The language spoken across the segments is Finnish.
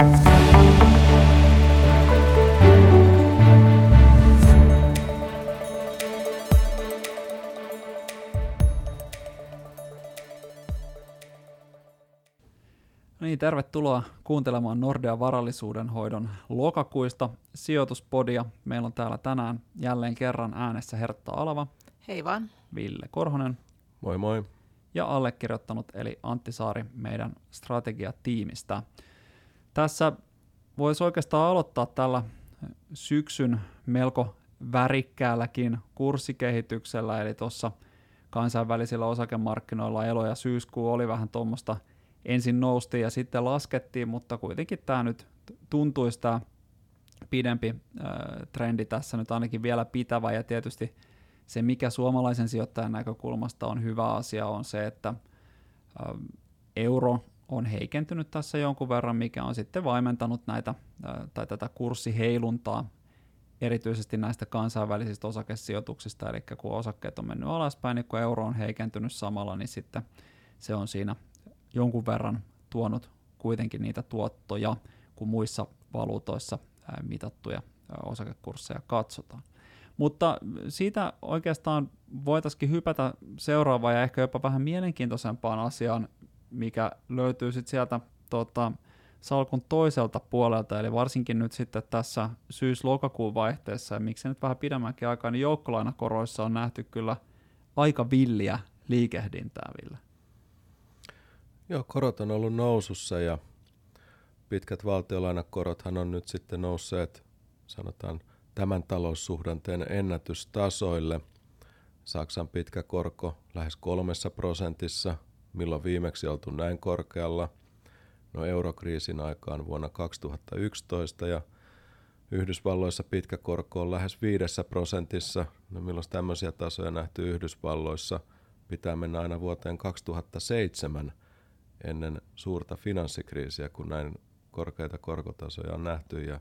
No niin, tervetuloa kuuntelemaan Nordea varallisuuden hoidon lokakuista sijoituspodia. Meillä on täällä tänään jälleen kerran äänessä Hertta Alava. Hei vaan. Ville Korhonen. Moi moi. Ja allekirjoittanut eli Antti Saari meidän strategiatiimistä. Tässä voisi oikeastaan aloittaa tällä syksyn melko värikkäälläkin kurssikehityksellä, eli tuossa kansainvälisillä osakemarkkinoilla elo ja syyskuu oli vähän tuommoista – ensin noustiin ja sitten laskettiin, mutta kuitenkin tämä nyt tuntuisi tämä pidempi trendi tässä nyt ainakin vielä pitävä. Ja tietysti se, mikä suomalaisen sijoittajan näkökulmasta on hyvä asia, on se, että euro on heikentynyt tässä jonkun verran, mikä on sitten vaimentanut näitä, tai tätä kurssiheiluntaa erityisesti näistä kansainvälisistä osakesijoituksista, eli kun osakkeet on mennyt alaspäin, niin kun euro on heikentynyt samalla, niin sitten se on siinä jonkun verran tuonut kuitenkin niitä tuottoja, kun muissa valuutoissa mitattuja osakekursseja katsotaan. Mutta siitä oikeastaan voitaisiin hypätä seuraavaan ja ehkä jopa vähän mielenkiintoisempaan asiaan, mikä löytyy sitten sieltä tota, salkun toiselta puolelta, eli varsinkin nyt sitten tässä syys-lokakuun vaihteessa, ja miksi nyt vähän pidemmänkin aikaa, niin joukkolainakoroissa on nähty kyllä aika villiä liikehdintää, Ville. Joo, korot on ollut nousussa ja pitkät valtiolainakorothan on nyt sitten nousseet, sanotaan, tämän taloussuhdanteen ennätystasoille. Saksan pitkä korko lähes kolmessa prosentissa, milloin viimeksi oltu näin korkealla. No eurokriisin aikaan vuonna 2011 ja Yhdysvalloissa pitkä korko on lähes viidessä prosentissa. No milloin tämmöisiä tasoja nähty Yhdysvalloissa? Pitää mennä aina vuoteen 2007 ennen suurta finanssikriisiä, kun näin korkeita korkotasoja on nähty. Ja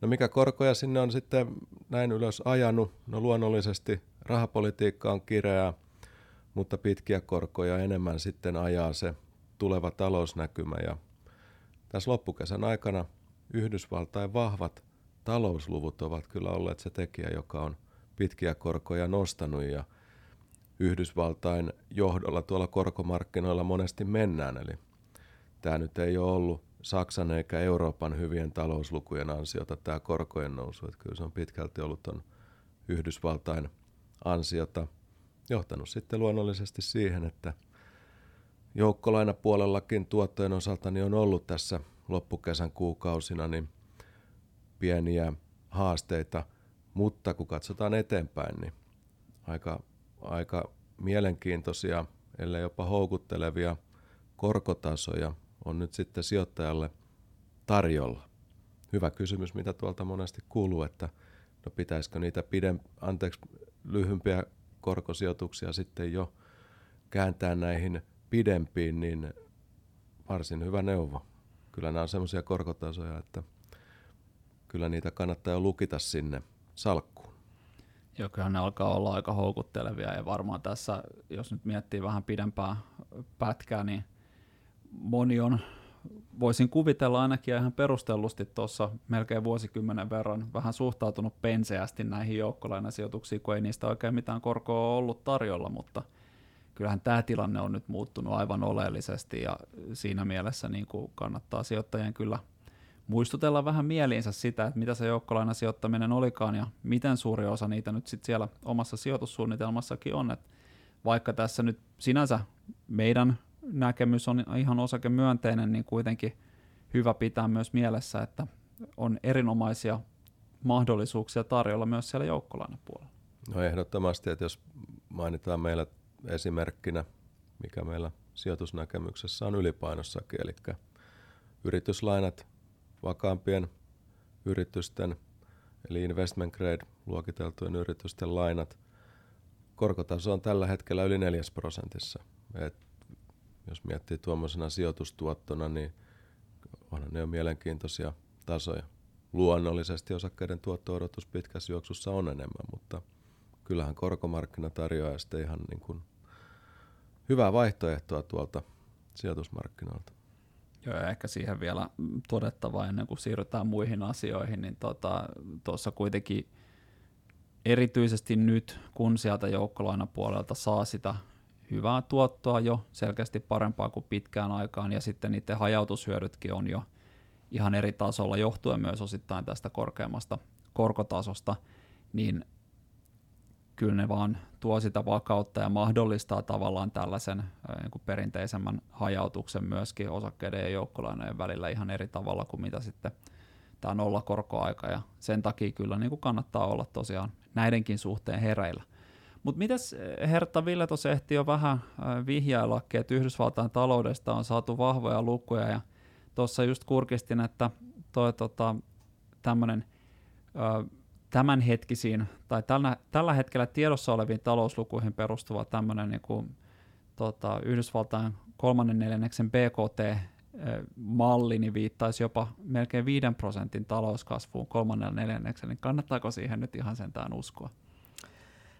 no mikä korkoja sinne on sitten näin ylös ajanut? No luonnollisesti rahapolitiikka on kireää, mutta pitkiä korkoja enemmän sitten ajaa se tuleva talousnäkymä. Ja tässä loppukesän aikana Yhdysvaltain vahvat talousluvut ovat kyllä olleet se tekijä, joka on pitkiä korkoja nostanut ja – Yhdysvaltain johdolla tuolla korkomarkkinoilla monesti mennään. Eli tämä nyt ei ole ollut Saksan eikä Euroopan hyvien talouslukujen ansiota tämä korkojen nousu. Että kyllä se on pitkälti ollut on Yhdysvaltain ansiota johtanut sitten luonnollisesti siihen, että joukkolainapuolellakin tuottojen osalta niin on ollut tässä loppukesän kuukausina niin pieniä haasteita, mutta kun katsotaan eteenpäin, niin aika aika mielenkiintoisia, ellei jopa houkuttelevia korkotasoja on nyt sitten sijoittajalle tarjolla. Hyvä kysymys, mitä tuolta monesti kuuluu, että no pitäisikö niitä pidem, anteeksi, lyhympiä korkosijoituksia sitten jo kääntää näihin pidempiin, niin varsin hyvä neuvo. Kyllä nämä on semmoisia korkotasoja, että kyllä niitä kannattaa jo lukita sinne salkkuun. Joo, kyllähän ne alkaa olla aika houkuttelevia ja varmaan tässä, jos nyt miettii vähän pidempää pätkää, niin moni on, voisin kuvitella ainakin ihan perustellusti tuossa melkein vuosikymmenen verran vähän suhtautunut penseästi näihin joukkolainasijoituksiin, kun ei niistä oikein mitään korkoa ollut tarjolla, mutta kyllähän tämä tilanne on nyt muuttunut aivan oleellisesti ja siinä mielessä niin kuin kannattaa sijoittajien kyllä – muistutella vähän mieliinsä sitä, että mitä se joukkolainasijoittaminen olikaan ja miten suuri osa niitä nyt sitten siellä omassa sijoitussuunnitelmassakin on. Et vaikka tässä nyt sinänsä meidän näkemys on ihan osakemyönteinen, niin kuitenkin hyvä pitää myös mielessä, että on erinomaisia mahdollisuuksia tarjolla myös siellä joukkolainapuolella. No ehdottomasti, että jos mainitaan meillä esimerkkinä, mikä meillä sijoitusnäkemyksessä on ylipainossakin, eli yrityslainat vakaampien yritysten, eli investment grade luokiteltujen yritysten lainat. Korkotaso on tällä hetkellä yli 4 prosentissa. Et jos miettii tuommoisena sijoitustuottona, niin onhan ne jo mielenkiintoisia tasoja. Luonnollisesti osakkeiden tuotto-odotus pitkässä juoksussa on enemmän, mutta kyllähän korkomarkkina tarjoaa sitten ihan niin kuin hyvää vaihtoehtoa tuolta sijoitusmarkkinoilta. Joo, ja ehkä siihen vielä todettava ennen kuin siirrytään muihin asioihin, niin tuossa tota, kuitenkin erityisesti nyt, kun sieltä joukkolainapuolelta saa sitä hyvää tuottoa jo selkeästi parempaa kuin pitkään aikaan, ja sitten niiden hajautushyödytkin on jo ihan eri tasolla johtuen myös osittain tästä korkeammasta korkotasosta, niin kyllä ne vaan tuo sitä vakautta ja mahdollistaa tavallaan tällaisen niin kuin perinteisemmän hajautuksen myöskin osakkeiden ja joukkolainojen välillä ihan eri tavalla kuin mitä sitten tämä nollakorkoaika ja sen takia kyllä niin kuin kannattaa olla tosiaan näidenkin suhteen hereillä. Mutta mitäs Hertta Ville tuossa ehti jo vähän vihjaillakin, että Yhdysvaltain taloudesta on saatu vahvoja lukuja ja tuossa just kurkistin, että toi tota, tämmöinen tämänhetkisiin tai tällä, tällä hetkellä tiedossa oleviin talouslukuihin perustuva tämmöinen niin kuin, tota, Yhdysvaltain kolmannen neljänneksen BKT-malli niin viittaisi jopa melkein 5 prosentin talouskasvuun kolmannella neljänneksen, niin kannattaako siihen nyt ihan sentään uskoa?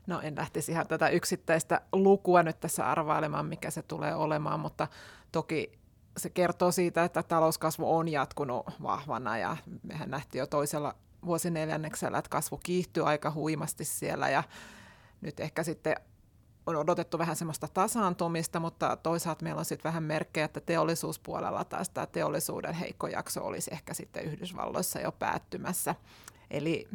No en lähtisi ihan tätä yksittäistä lukua nyt tässä arvailemaan, mikä se tulee olemaan, mutta toki se kertoo siitä, että talouskasvu on jatkunut vahvana ja mehän nähtiin jo toisella vuosineljänneksellä, että kasvu kiihtyy aika huimasti siellä ja nyt ehkä sitten on odotettu vähän semmoista tasaantumista, mutta toisaalta meillä on sitten vähän merkkejä, että teollisuuspuolella taas tämä teollisuuden heikko jakso olisi ehkä sitten Yhdysvalloissa jo päättymässä. Eli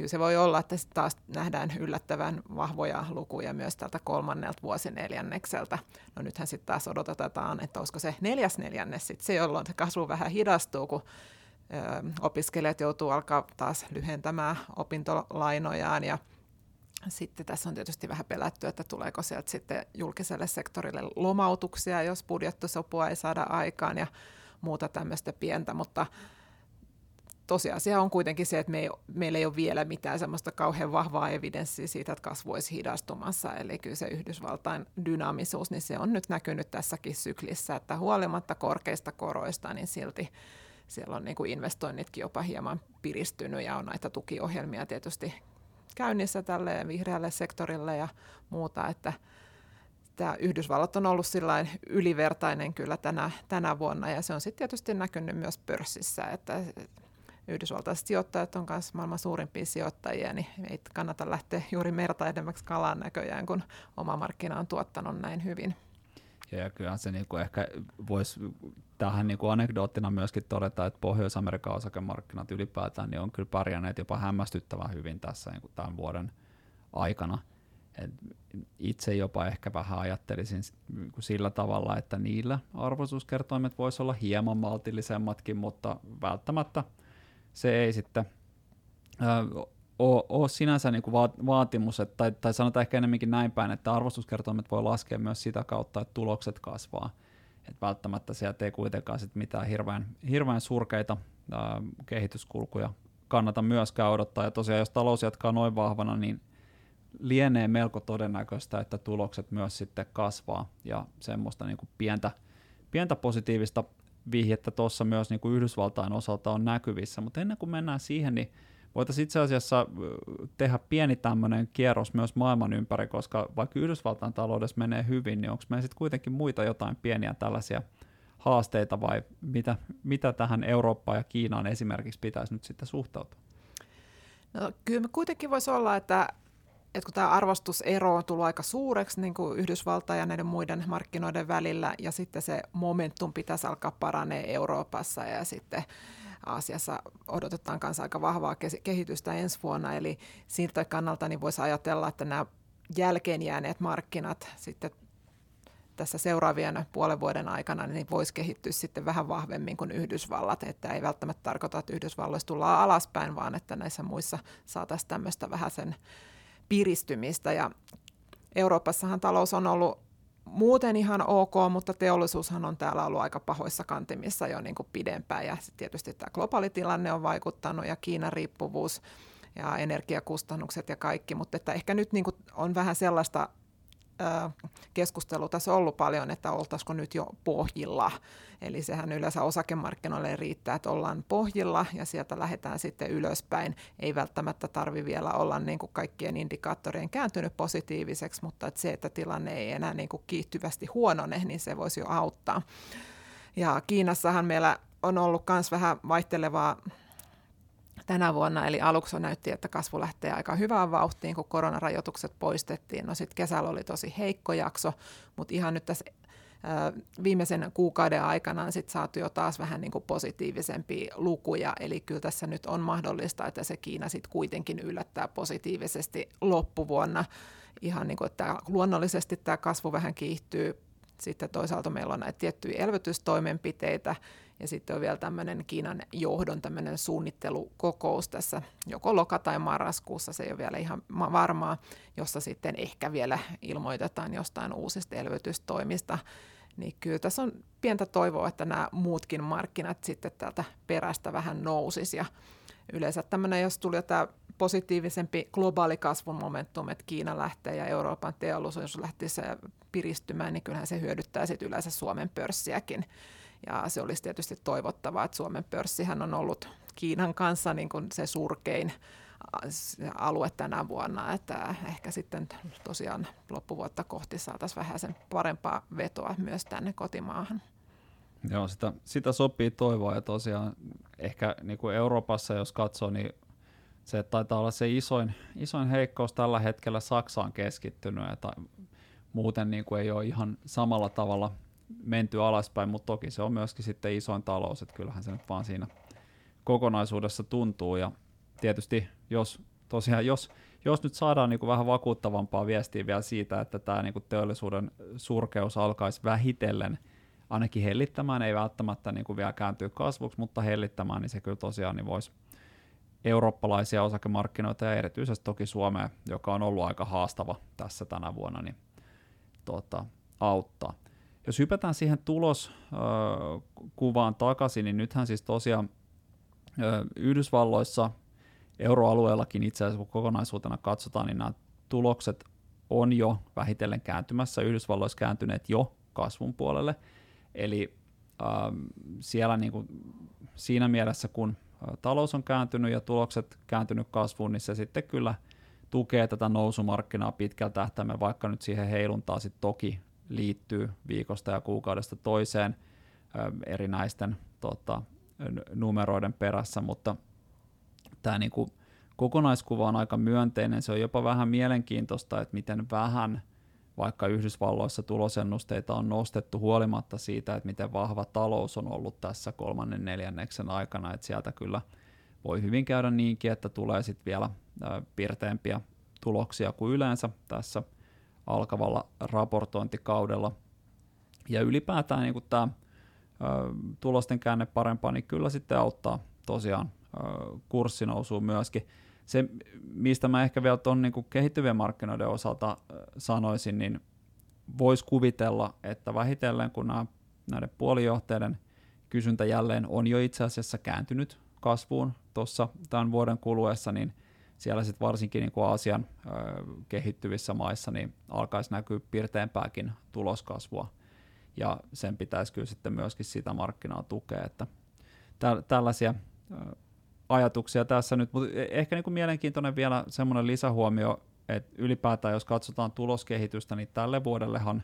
kyllä se voi olla, että taas nähdään yllättävän vahvoja lukuja myös tältä kolmannelta vuosineljännekseltä. No nythän sitten taas odotetaan, että olisiko se neljäs neljännes sitten se, jolloin se kasvu vähän hidastuu, kun opiskelijat joutuu alkaa taas lyhentämään opintolainojaan ja sitten tässä on tietysti vähän pelätty, että tuleeko sieltä sitten julkiselle sektorille lomautuksia, jos budjettisopua ei saada aikaan ja muuta tämmöistä pientä, mutta tosiasia on kuitenkin se, että me ei, meillä ei ole vielä mitään semmoista kauhean vahvaa evidenssiä siitä, että kasvu olisi hidastumassa. Eli kyllä se Yhdysvaltain dynaamisuus, niin se on nyt näkynyt tässäkin syklissä, että huolimatta korkeista koroista, niin silti siellä on niin kuin investoinnitkin jopa hieman piristynyt ja on näitä tukiohjelmia tietysti käynnissä tälle vihreälle sektorille ja muuta, että tämä Yhdysvallat on ollut ylivertainen kyllä tänä, tänä vuonna ja se on sitten tietysti näkynyt myös pörssissä, että yhdysvaltaiset sijoittajat on myös maailman suurimpia sijoittajia, niin ei kannata lähteä juuri merta edemmäksi kalaan näköjään, kun oma markkina on tuottanut näin hyvin. Ja kyllähän se niinku ehkä voisi tähän niinku anekdoottina myöskin todeta, että Pohjois-Amerikan osakemarkkinat ylipäätään niin on kyllä pärjänneet jopa hämmästyttävän hyvin tässä niinku tämän vuoden aikana. Et itse jopa ehkä vähän ajattelisin niinku sillä tavalla, että niillä arvoisuuskertoimet voisi olla hieman maltillisemmatkin, mutta välttämättä se ei sitten ole, ole sinänsä niin kuin vaatimus, että, tai, tai sanotaan ehkä enemmänkin näin päin, että arvostuskertoimet voi laskea myös sitä kautta, että tulokset kasvaa. Et välttämättä sieltä ei kuitenkaan sit mitään hirveän, hirveän surkeita ää, kehityskulkuja kannata myöskään odottaa. Ja tosiaan, jos talous jatkaa noin vahvana, niin lienee melko todennäköistä, että tulokset myös sitten kasvaa ja semmoista niin kuin pientä, pientä positiivista vihjettä tuossa myös niin kuin Yhdysvaltain osalta on näkyvissä, mutta ennen kuin mennään siihen, niin voitaisiin itse asiassa tehdä pieni tämmöinen kierros myös maailman ympäri, koska vaikka Yhdysvaltain taloudessa menee hyvin, niin onko meillä sitten kuitenkin muita jotain pieniä tällaisia haasteita vai mitä, mitä tähän Eurooppaan ja Kiinaan esimerkiksi pitäisi nyt sitten suhtautua? No, kyllä kuitenkin voisi olla, että, että kun tämä arvostusero on tullut aika suureksi niin kuin Yhdysvaltain ja näiden muiden markkinoiden välillä, ja sitten se momentum pitäisi alkaa paranee Euroopassa ja sitten Aasiassa odotetaan kanssa aika vahvaa kehitystä ensi vuonna, eli siltä kannalta niin voisi ajatella, että nämä jälkeen jääneet markkinat sitten tässä seuraavien puolen vuoden aikana niin voisi kehittyä sitten vähän vahvemmin kuin Yhdysvallat, että ei välttämättä tarkoita, että Yhdysvalloissa tullaan alaspäin, vaan että näissä muissa saataisiin tämmöistä vähän sen piristymistä. Ja Euroopassahan talous on ollut muuten ihan ok, mutta teollisuushan on täällä ollut aika pahoissa kantimissa jo niin kuin pidempään. Ja tietysti tämä globaali tilanne on vaikuttanut ja Kiinan riippuvuus ja energiakustannukset ja kaikki, mutta että ehkä nyt niin kuin on vähän sellaista keskustelu tässä ollut paljon, että oltaisiko nyt jo pohjilla. Eli sehän yleensä osakemarkkinoille riittää, että ollaan pohjilla ja sieltä lähdetään sitten ylöspäin. Ei välttämättä tarvi vielä olla niin kuin kaikkien indikaattorien kääntynyt positiiviseksi, mutta että se, että tilanne ei enää niin kuin kiihtyvästi huonone, niin se voisi jo auttaa. Ja Kiinassahan meillä on ollut myös vähän vaihtelevaa tänä vuonna, eli aluksi näytti, että kasvu lähtee aika hyvään vauhtiin, kun koronarajoitukset poistettiin. No sitten kesällä oli tosi heikko jakso, mutta ihan nyt tässä viimeisen kuukauden aikana on sit saatu jo taas vähän niin kuin positiivisempia lukuja, eli kyllä tässä nyt on mahdollista, että se Kiina sitten kuitenkin yllättää positiivisesti loppuvuonna. Ihan niin kuin, että luonnollisesti tämä kasvu vähän kiihtyy, sitten toisaalta meillä on näitä tiettyjä elvytystoimenpiteitä, ja sitten on vielä tämmöinen Kiinan johdon tämmöinen suunnittelukokous tässä joko loka- tai marraskuussa, se ei ole vielä ihan varmaa, jossa sitten ehkä vielä ilmoitetaan jostain uusista elvytystoimista. Niin kyllä tässä on pientä toivoa, että nämä muutkin markkinat sitten täältä perästä vähän nousis ja yleensä tämmöinen, jos tuli tämä positiivisempi globaali kasvun momentum, että Kiina lähtee ja Euroopan teollisuus lähtisi piristymään, niin kyllähän se hyödyttää sitten yleensä Suomen pörssiäkin. Ja se olisi tietysti toivottavaa, että Suomen pörssihän on ollut Kiinan kanssa niin kuin se surkein alue tänä vuonna, että ehkä sitten tosiaan loppuvuotta kohti saataisiin vähän sen parempaa vetoa myös tänne kotimaahan. Joo, sitä, sitä sopii toivoa ja tosiaan ehkä niin kuin Euroopassa, jos katsoo, niin se taitaa olla se isoin, isoin heikkous tällä hetkellä Saksaan keskittynyt, että muuten niin kuin ei ole ihan samalla tavalla menty alaspäin, mutta toki se on myöskin sitten isoin talous, että kyllähän se nyt vaan siinä kokonaisuudessa tuntuu. Ja tietysti jos tosiaan jos, jos nyt saadaan niin kuin vähän vakuuttavampaa viestiä vielä siitä, että tämä niin kuin teollisuuden surkeus alkaisi vähitellen ainakin hellittämään, ei välttämättä niin kuin vielä kääntyä kasvuksi, mutta hellittämään, niin se kyllä tosiaan niin voisi eurooppalaisia osakemarkkinoita ja erityisesti toki Suomea, joka on ollut aika haastava tässä tänä vuonna, niin tuota, auttaa. Jos hypätään siihen tuloskuvaan takaisin, niin nythän siis tosiaan Yhdysvalloissa, euroalueellakin itse asiassa kun kokonaisuutena katsotaan, niin nämä tulokset on jo vähitellen kääntymässä, Yhdysvalloissa kääntyneet jo kasvun puolelle, eli siellä niin kuin, siinä mielessä, kun talous on kääntynyt ja tulokset kääntynyt kasvuun, niin se sitten kyllä tukee tätä nousumarkkinaa pitkältä tähtäimellä, vaikka nyt siihen heiluntaa sitten toki liittyy viikosta ja kuukaudesta toiseen erinäisten tota, numeroiden perässä, mutta tämä niinku kokonaiskuva on aika myönteinen. Se on jopa vähän mielenkiintoista, että miten vähän vaikka Yhdysvalloissa tulosennusteita on nostettu huolimatta siitä, että miten vahva talous on ollut tässä kolmannen neljänneksen aikana, että sieltä kyllä voi hyvin käydä niinkin, että tulee sitten vielä pirteempiä tuloksia kuin yleensä tässä – alkavalla raportointikaudella. Ja ylipäätään niin tämä tulosten käänne parempaa, niin kyllä sitten auttaa tosiaan kurssinousuun myöskin. Se, mistä mä ehkä vielä tuon niin kehittyvien markkinoiden osalta sanoisin, niin voisi kuvitella, että vähitellen kun nämä, näiden puolijohteiden kysyntä jälleen on jo itse asiassa kääntynyt kasvuun tuossa tämän vuoden kuluessa, niin – siellä sitten varsinkin niin kuin Aasian ö, kehittyvissä maissa niin alkaisi näkyä pirteämpääkin tuloskasvua, ja sen pitäisi kyllä sitten myöskin sitä markkinaa tukea, että tä- tällaisia ö, ajatuksia tässä nyt, mutta e-, ehkä niin kuin mielenkiintoinen vielä semmoinen lisähuomio, että ylipäätään jos katsotaan tuloskehitystä, niin tälle vuodellehan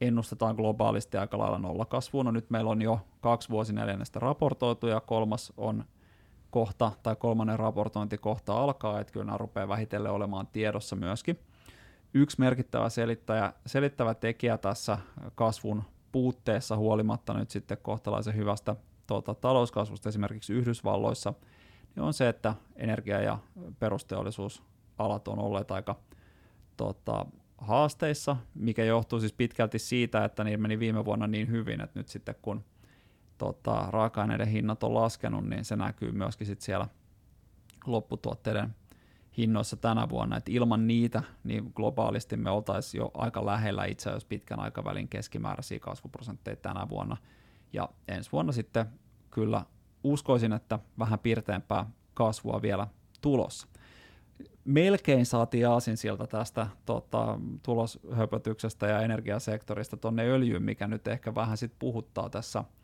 ennustetaan globaalisti aika lailla nollakasvuun. No nyt meillä on jo kaksi vuosineljännestä raportoitu ja kolmas on kohta tai kolmannen raportointi kohta alkaa, että kyllä nämä rupeaa vähitellen olemaan tiedossa myöskin. Yksi merkittävä selittäjä, selittävä tekijä tässä kasvun puutteessa huolimatta nyt sitten kohtalaisen hyvästä tuota, talouskasvusta esimerkiksi Yhdysvalloissa, niin on se, että energia- ja perusteollisuusalat on olleet aika tota, haasteissa, mikä johtuu siis pitkälti siitä, että niin meni viime vuonna niin hyvin, että nyt sitten kun tota, raaka-aineiden hinnat on laskenut, niin se näkyy myöskin sit siellä lopputuotteiden hinnoissa tänä vuonna, että ilman niitä niin globaalisti me oltaisiin jo aika lähellä itse asiassa pitkän aikavälin keskimääräisiä kasvuprosentteja tänä vuonna, ja ensi vuonna sitten kyllä uskoisin, että vähän pirteämpää kasvua vielä tulossa. Melkein saatiin aasin sieltä tästä tota, tuloshöpötyksestä ja energiasektorista tuonne öljyyn, mikä nyt ehkä vähän sit puhuttaa tässä –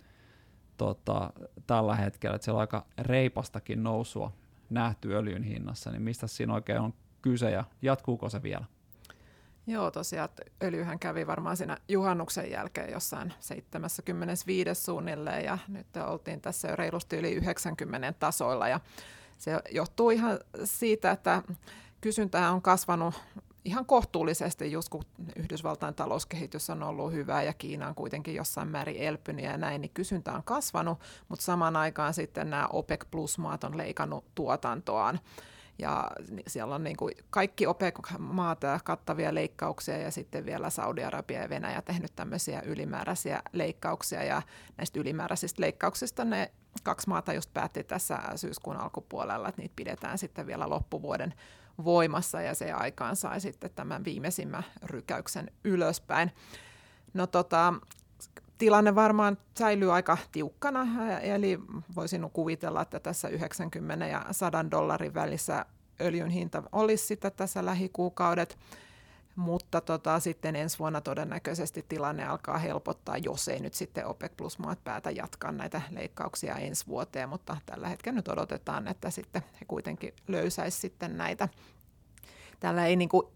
tota, tällä hetkellä, että siellä on aika reipastakin nousua nähty öljyn hinnassa, niin mistä siinä oikein on kyse ja jatkuuko se vielä? Joo, tosiaan öljyhän kävi varmaan siinä juhannuksen jälkeen jossain 75 suunnilleen ja nyt oltiin tässä jo reilusti yli 90 tasoilla ja se johtuu ihan siitä, että kysyntä on kasvanut ihan kohtuullisesti, just kun Yhdysvaltain talouskehitys on ollut hyvä ja Kiina on kuitenkin jossain määrin elpynyt ja näin, niin kysyntä on kasvanut, mutta samaan aikaan sitten nämä OPEC plus-maat on leikannut tuotantoaan. Ja siellä on niin kuin kaikki OPEC-maat kattavia leikkauksia ja sitten vielä Saudi-Arabia ja Venäjä tehnyt tämmöisiä ylimääräisiä leikkauksia. Ja näistä ylimääräisistä leikkauksista ne kaksi maata just päätti tässä syyskuun alkupuolella, että niitä pidetään sitten vielä loppuvuoden voimassa ja se aikaan sai sitten tämän viimeisimmän rykäyksen ylöspäin. No tota, tilanne varmaan säilyy aika tiukkana, eli voisin kuvitella, että tässä 90 ja 100 dollarin välissä öljyn hinta olisi sitä tässä lähikuukaudet, mutta tota, sitten ensi vuonna todennäköisesti tilanne alkaa helpottaa, jos ei nyt sitten OPEC plus maat päätä jatkaa näitä leikkauksia ensi vuoteen, mutta tällä hetkellä nyt odotetaan, että sitten he kuitenkin löysäisi sitten näitä. Tällä ei niin kuin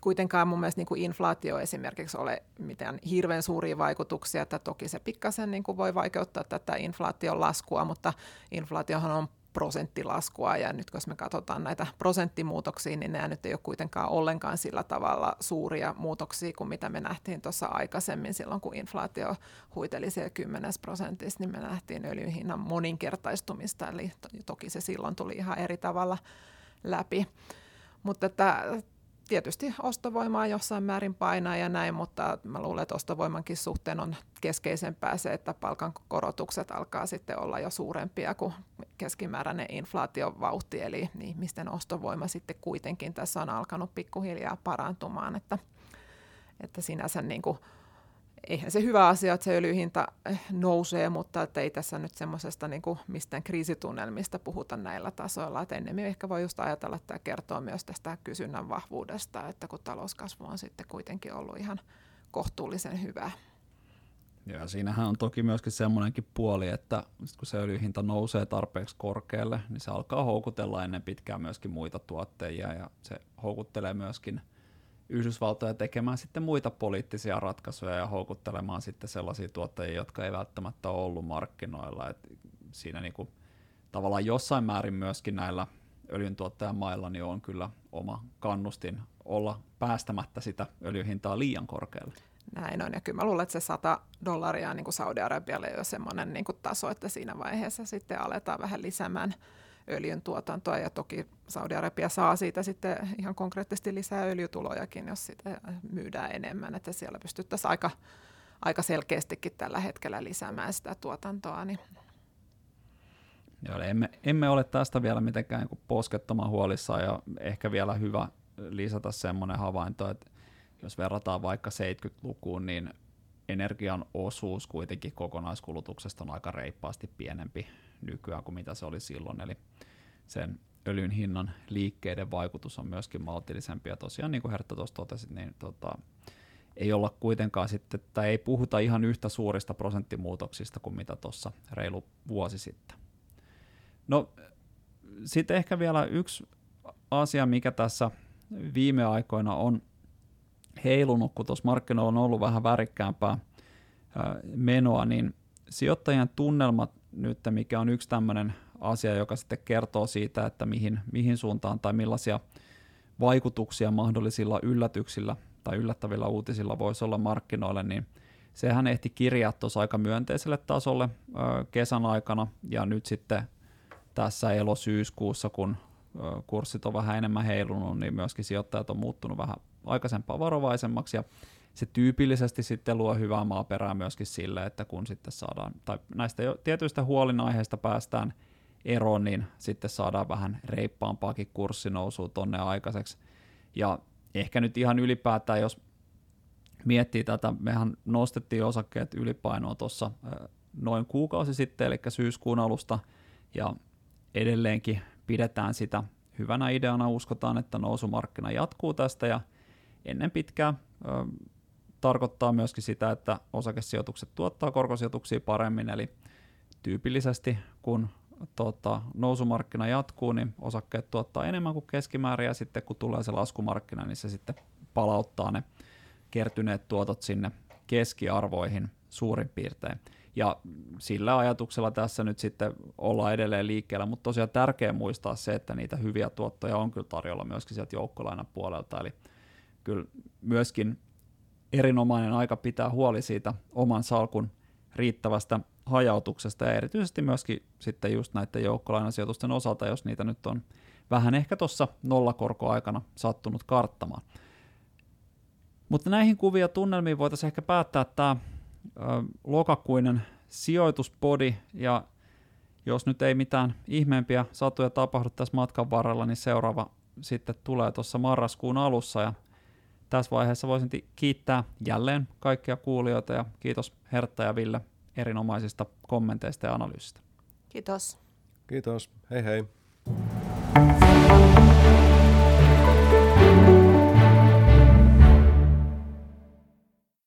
kuitenkaan mun mielestä niin kuin inflaatio esimerkiksi ole mitään hirveän suuria vaikutuksia, että toki se pikkasen niin kuin voi vaikeuttaa tätä inflaation laskua, mutta inflaatiohan on prosenttilaskua ja nyt kun me katsotaan näitä prosenttimuutoksia, niin nämä nyt ei ole kuitenkaan ollenkaan sillä tavalla suuria muutoksia kuin mitä me nähtiin tuossa aikaisemmin silloin, kun inflaatio huiteli siellä 10 prosentissa, niin me nähtiin öljyn hinnan moninkertaistumista, eli toki se silloin tuli ihan eri tavalla läpi. Mutta että tietysti ostovoimaa jossain määrin painaa ja näin, mutta mä luulen, että ostovoimankin suhteen on keskeisempää se, että palkankorotukset alkaa sitten olla jo suurempia kuin keskimääräinen inflaatiovauhti, eli ihmisten ostovoima sitten kuitenkin tässä on alkanut pikkuhiljaa parantumaan, että, että sinänsä niin kuin eihän se hyvä asia, että se öljyhinta eh, nousee, mutta että ei tässä nyt semmoisesta niin kuin mistään kriisitunnelmista puhuta näillä tasoilla. Että ennemmin ehkä voi just ajatella, että tämä kertoo myös tästä kysynnän vahvuudesta, että kun talouskasvu on sitten kuitenkin ollut ihan kohtuullisen hyvä. Ja siinähän on toki myöskin semmoinenkin puoli, että kun se öljyhinta nousee tarpeeksi korkealle, niin se alkaa houkutella ennen pitkään myöskin muita tuotteja ja se houkuttelee myöskin – Yhdysvaltoja tekemään sitten muita poliittisia ratkaisuja ja houkuttelemaan sitten sellaisia tuottajia, jotka ei välttämättä ole ollut markkinoilla. Et siinä niin kuin, tavallaan jossain määrin myöskin näillä öljyntuottajamailla niin on kyllä oma kannustin olla päästämättä sitä öljyhintaa liian korkealle. Näin on, ja kyllä mä luulen, että se 100 dollaria niin kuin Saudi-Arabialle on jo semmoinen niin taso, että siinä vaiheessa sitten aletaan vähän lisäämään öljyn tuotantoa ja toki Saudi-Arabia saa siitä sitten ihan konkreettisesti lisää öljytulojakin, jos sitä myydään enemmän, että siellä pystyttäisiin aika, aika selkeästikin tällä hetkellä lisäämään sitä tuotantoa. Niin. Joo, emme, emme ole tästä vielä mitenkään niin poskettoman huolissaan ja ehkä vielä hyvä lisätä semmoinen havainto, että jos verrataan vaikka 70-lukuun, niin energian osuus kuitenkin kokonaiskulutuksesta on aika reippaasti pienempi nykyään kuin mitä se oli silloin. Eli sen öljyn hinnan liikkeiden vaikutus on myöskin maltillisempi. Ja tosiaan niin kuin Hertta tuossa totesit, niin tota, ei olla kuitenkaan sitten, tai ei puhuta ihan yhtä suurista prosenttimuutoksista kuin mitä tuossa reilu vuosi sitten. No sitten ehkä vielä yksi asia, mikä tässä viime aikoina on heilunut, kun tuossa markkinoilla on ollut vähän värikkäämpää menoa, niin sijoittajien tunnelmat nyt, mikä on yksi tämmöinen asia, joka sitten kertoo siitä, että mihin, mihin suuntaan tai millaisia vaikutuksia mahdollisilla yllätyksillä tai yllättävillä uutisilla voisi olla markkinoille, niin sehän ehti kirjaa tuossa aika myönteiselle tasolle ö, kesän aikana, ja nyt sitten tässä elo-syyskuussa, kun ö, kurssit on vähän enemmän heilunut, niin myöskin sijoittajat on muuttunut vähän aikaisempaa varovaisemmaksi, ja se tyypillisesti sitten luo hyvää maaperää myöskin sille, että kun sitten saadaan, tai näistä jo tietyistä huolinaiheista päästään eroon, niin sitten saadaan vähän reippaampaakin kurssinousua tonne aikaiseksi. Ja ehkä nyt ihan ylipäätään, jos miettii tätä, mehän nostettiin osakkeet ylipainoa tuossa noin kuukausi sitten, eli syyskuun alusta, ja edelleenkin pidetään sitä hyvänä ideana, uskotaan, että nousumarkkina jatkuu tästä, ja ennen pitkää tarkoittaa myöskin sitä, että osakesijoitukset tuottaa korkosijoituksia paremmin, eli tyypillisesti kun tota, nousumarkkina jatkuu, niin osakkeet tuottaa enemmän kuin keskimäärin, ja sitten kun tulee se laskumarkkina, niin se sitten palauttaa ne kertyneet tuotot sinne keskiarvoihin suurin piirtein. Ja sillä ajatuksella tässä nyt sitten ollaan edelleen liikkeellä, mutta tosiaan tärkeää muistaa se, että niitä hyviä tuottoja on kyllä tarjolla myöskin sieltä joukkolainan puolelta, eli kyllä myöskin erinomainen aika pitää huoli siitä oman salkun riittävästä hajautuksesta ja erityisesti myöskin sitten just näiden joukkolainasijoitusten osalta, jos niitä nyt on vähän ehkä tuossa nollakorkoaikana sattunut karttamaan. Mutta näihin kuvia tunnelmiin voitaisiin ehkä päättää tämä lokakuinen sijoituspodi, ja jos nyt ei mitään ihmeempiä satuja tapahdu tässä matkan varrella, niin seuraava sitten tulee tuossa marraskuun alussa, ja tässä vaiheessa voisin kiittää jälleen kaikkia kuulijoita, ja kiitos Hertta ja Ville erinomaisista kommenteista ja analyysistä. Kiitos. Kiitos. Hei hei.